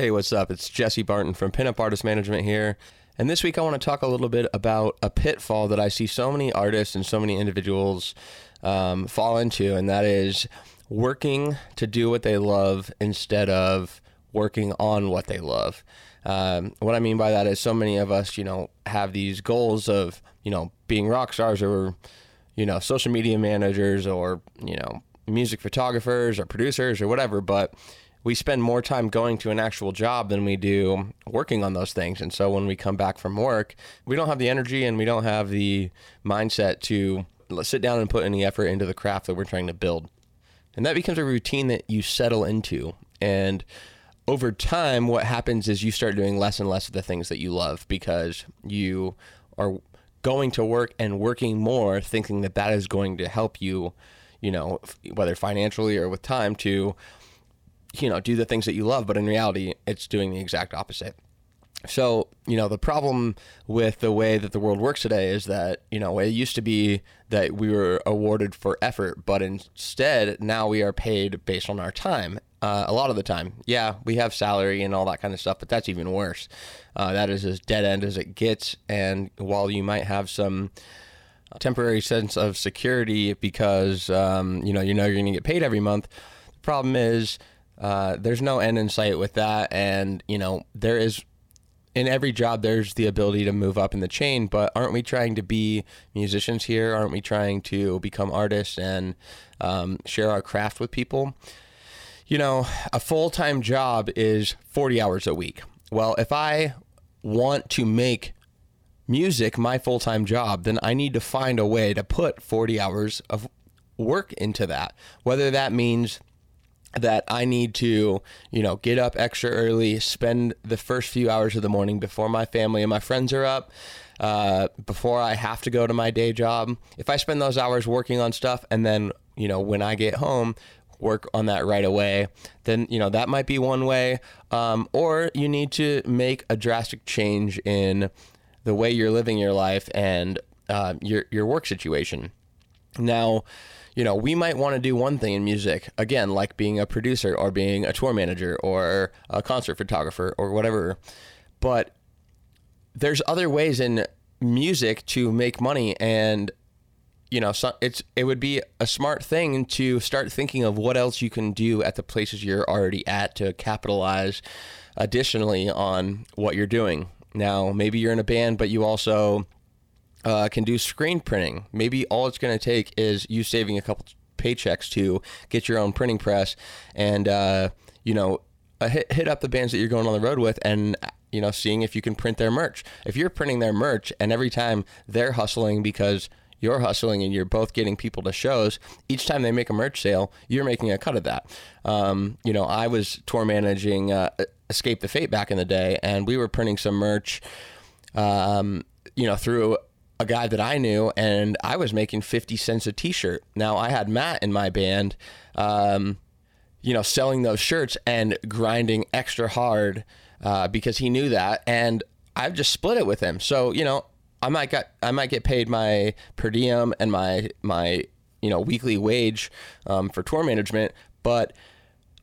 Hey, what's up? It's Jesse Barton from Pinup Artist Management here. And this week I want to talk a little bit about a pitfall that I see so many artists and so many individuals um, fall into, and that is working to do what they love instead of working on what they love. Um, what I mean by that is so many of us, you know, have these goals of, you know, being rock stars or, you know, social media managers or, you know, music photographers or producers or whatever, but we spend more time going to an actual job than we do working on those things. And so when we come back from work, we don't have the energy and we don't have the mindset to sit down and put any effort into the craft that we're trying to build. And that becomes a routine that you settle into. And over time, what happens is you start doing less and less of the things that you love because you are going to work and working more, thinking that that is going to help you, you know, whether financially or with time to you know, do the things that you love, but in reality, it's doing the exact opposite. So, you know, the problem with the way that the world works today is that, you know, it used to be that we were awarded for effort, but instead now we are paid based on our time. Uh, a lot of the time, yeah, we have salary and all that kind of stuff, but that's even worse. Uh, that is as dead end as it gets. And while you might have some temporary sense of security because, um, you know, you know you're going to get paid every month, the problem is uh, there's no end in sight with that. And, you know, there is in every job, there's the ability to move up in the chain, but aren't we trying to be musicians here? Aren't we trying to become artists and um, share our craft with people? You know, a full time job is 40 hours a week. Well, if I want to make music my full time job, then I need to find a way to put 40 hours of work into that. Whether that means that I need to, you know, get up extra early, spend the first few hours of the morning before my family and my friends are up, uh, before I have to go to my day job. If I spend those hours working on stuff and then, you know, when I get home, work on that right away, then, you know, that might be one way. Um, or you need to make a drastic change in the way you're living your life and uh, your, your work situation. Now, you know, we might want to do one thing in music, again, like being a producer or being a tour manager or a concert photographer or whatever. But there's other ways in music to make money and you know, so it's it would be a smart thing to start thinking of what else you can do at the places you're already at to capitalize additionally on what you're doing. Now, maybe you're in a band, but you also uh, can do screen printing. Maybe all it's going to take is you saving a couple paychecks to get your own printing press and, uh, you know, uh, hit, hit up the bands that you're going on the road with and, you know, seeing if you can print their merch. If you're printing their merch and every time they're hustling because you're hustling and you're both getting people to shows, each time they make a merch sale, you're making a cut of that. Um, you know, I was tour managing uh, Escape the Fate back in the day, and we were printing some merch, um, you know, through a guy that I knew, and I was making 50 cents a t shirt. Now, I had Matt in my band, um, you know, selling those shirts and grinding extra hard uh, because he knew that. And I've just split it with him. So, you know, I might get I might get paid my per diem and my my you know weekly wage um, for tour management, but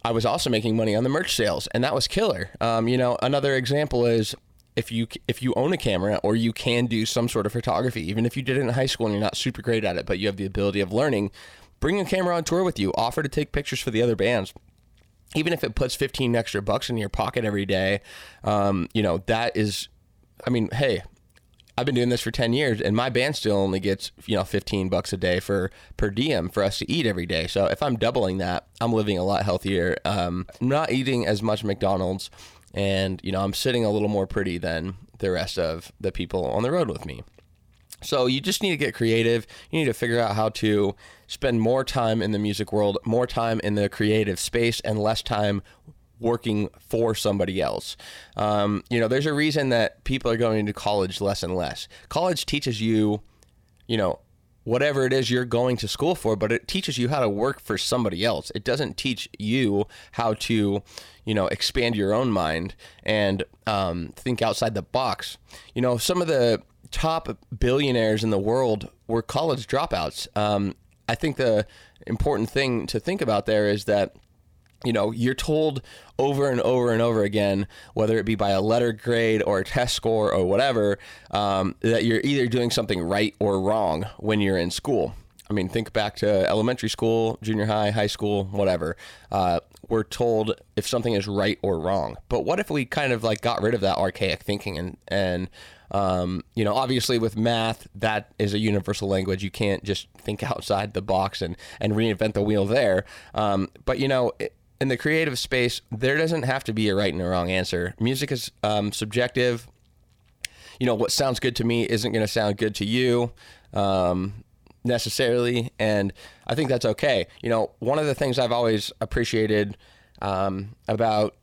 I was also making money on the merch sales, and that was killer. Um, you know, another example is if you if you own a camera or you can do some sort of photography, even if you did it in high school and you're not super great at it, but you have the ability of learning, bring a camera on tour with you. Offer to take pictures for the other bands. Even if it puts 15 extra bucks in your pocket every day, um, you know, that is, I mean, hey, I've been doing this for 10 years and my band still only gets, you know, 15 bucks a day for per diem for us to eat every day. So if I'm doubling that, I'm living a lot healthier. Um, not eating as much McDonald's and, you know, I'm sitting a little more pretty than the rest of the people on the road with me. So you just need to get creative. You need to figure out how to spend more time in the music world, more time in the creative space, and less time working for somebody else. Um, you know, there's a reason that people are going to college less and less. College teaches you, you know, whatever it is you're going to school for, but it teaches you how to work for somebody else. It doesn't teach you how to, you know, expand your own mind and um, think outside the box. You know, some of the top billionaires in the world were college dropouts. Um, I think the important thing to think about there is that you know, you're told over and over and over again, whether it be by a letter grade or a test score or whatever, um, that you're either doing something right or wrong when you're in school. I mean, think back to elementary school, junior high, high school, whatever. Uh, we're told if something is right or wrong. But what if we kind of like got rid of that archaic thinking and and um, you know, obviously with math, that is a universal language. You can't just think outside the box and and reinvent the wheel there. Um, but you know. It, in the creative space, there doesn't have to be a right and a wrong answer. Music is um, subjective. You know, what sounds good to me isn't going to sound good to you um, necessarily. And I think that's okay. You know, one of the things I've always appreciated um, about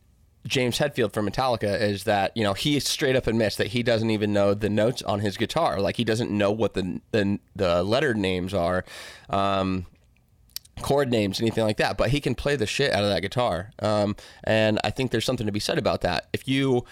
James Hetfield from Metallica is that you know he straight up admits that he doesn't even know the notes on his guitar. Like he doesn't know what the the, the letter names are. Um, chord names, anything like that, but he can play the shit out of that guitar. Um, and I think there's something to be said about that. If you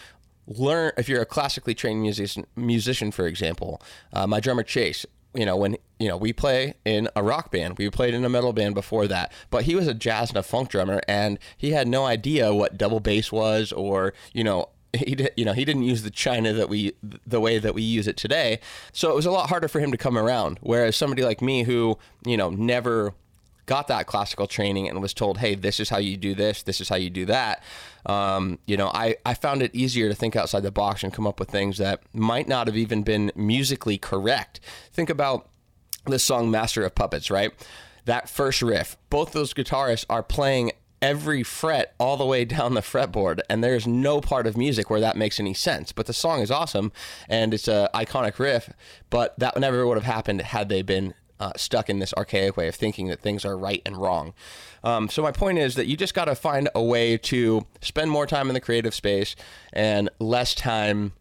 learn, if you're a classically trained musician, musician for example, uh, my drummer Chase, you know, when you know we play in a rock band, we played in a metal band before that, but he was a jazz and a funk drummer, and he had no idea what double bass was, or you know, he did, you know he didn't use the china that we the way that we use it today so it was a lot harder for him to come around whereas somebody like me who you know never got that classical training and was told, hey, this is how you do this, this is how you do that, um, you know, I, I found it easier to think outside the box and come up with things that might not have even been musically correct. Think about this song, Master of Puppets, right? That first riff, both those guitarists are playing every fret all the way down the fretboard and there's no part of music where that makes any sense but the song is awesome and it's a iconic riff but that never would have happened had they been uh, stuck in this archaic way of thinking that things are right and wrong. Um, so my point is that you just got to find a way to spend more time in the creative space and less time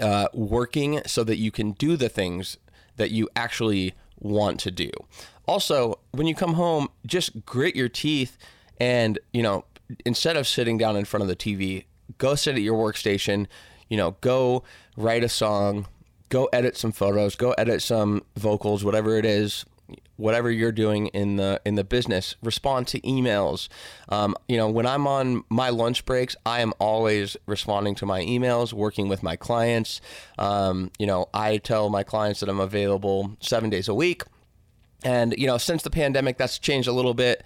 uh, working, so that you can do the things that you actually want to do. Also, when you come home, just grit your teeth and you know instead of sitting down in front of the TV, go sit at your workstation. You know, go write a song, go edit some photos, go edit some vocals, whatever it is, whatever you're doing in the in the business. Respond to emails. Um, you know, when I'm on my lunch breaks, I am always responding to my emails, working with my clients. Um, you know, I tell my clients that I'm available seven days a week. And you know, since the pandemic, that's changed a little bit.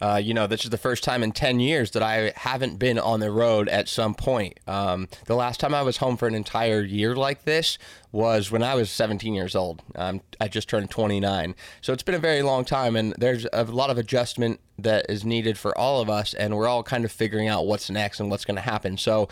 Uh, you know, this is the first time in 10 years that I haven't been on the road at some point. Um, the last time I was home for an entire year like this was when I was 17 years old. Um, I just turned 29. So it's been a very long time, and there's a lot of adjustment that is needed for all of us, and we're all kind of figuring out what's next and what's going to happen. So,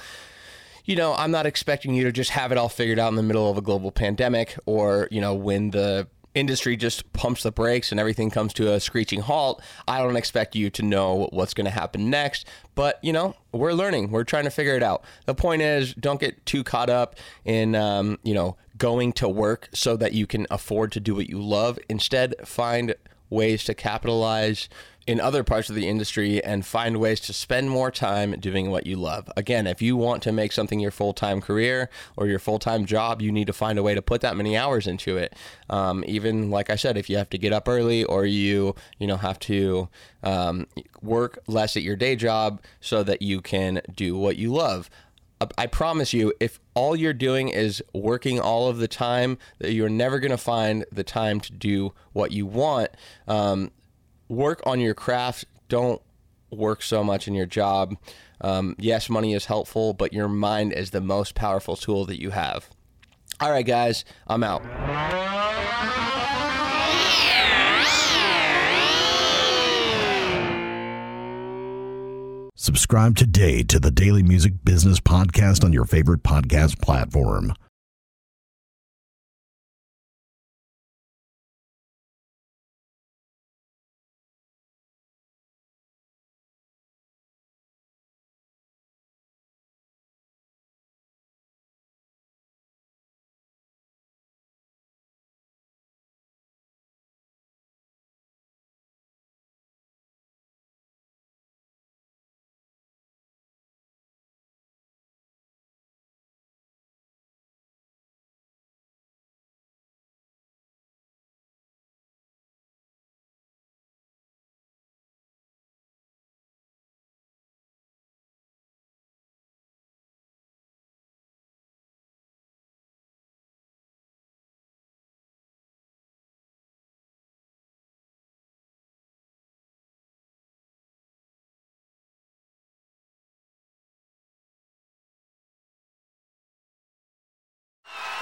you know, I'm not expecting you to just have it all figured out in the middle of a global pandemic or, you know, when the industry just pumps the brakes and everything comes to a screeching halt, I don't expect you to know what's going to happen next. But, you know, we're learning. We're trying to figure it out. The point is, don't get too caught up in, um, you know, going to work so that you can afford to do what you love. Instead, find ways to capitalize in other parts of the industry and find ways to spend more time doing what you love. Again, if you want to make something your full time career or your full time job, you need to find a way to put that many hours into it. Um, even like I said, if you have to get up early or you you know have to um, work less at your day job so that you can do what you love. I promise you, if all you're doing is working all of the time, that you're never going to find the time to do what you want. Um, work on your craft. Don't work so much in your job. Um, yes, money is helpful, but your mind is the most powerful tool that you have. All right, guys, I'm out. Subscribe today to the Daily Music Business Podcast on your favorite podcast platform.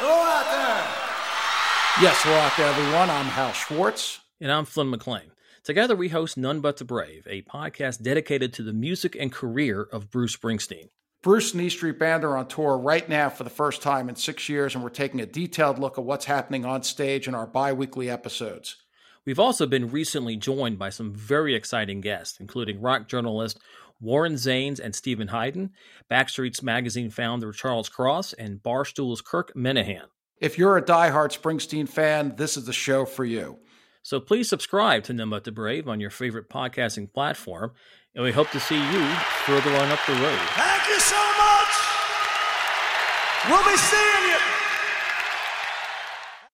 Hello out there. Yes, hello out there, everyone. I'm Hal Schwartz. And I'm Flynn McLean. Together, we host None But the Brave, a podcast dedicated to the music and career of Bruce Springsteen. Bruce and E Street Band are on tour right now for the first time in six years, and we're taking a detailed look at what's happening on stage in our bi weekly episodes. We've also been recently joined by some very exciting guests, including rock journalist Warren Zanes and Steven Hyden, Backstreets magazine founder Charles Cross, and Barstool's Kirk Minihane. If you're a diehard Springsteen fan, this is the show for you. So please subscribe to None But the Brave on your favorite podcasting platform, and we hope to see you further on up the road. Thank you so much. We'll be seeing you.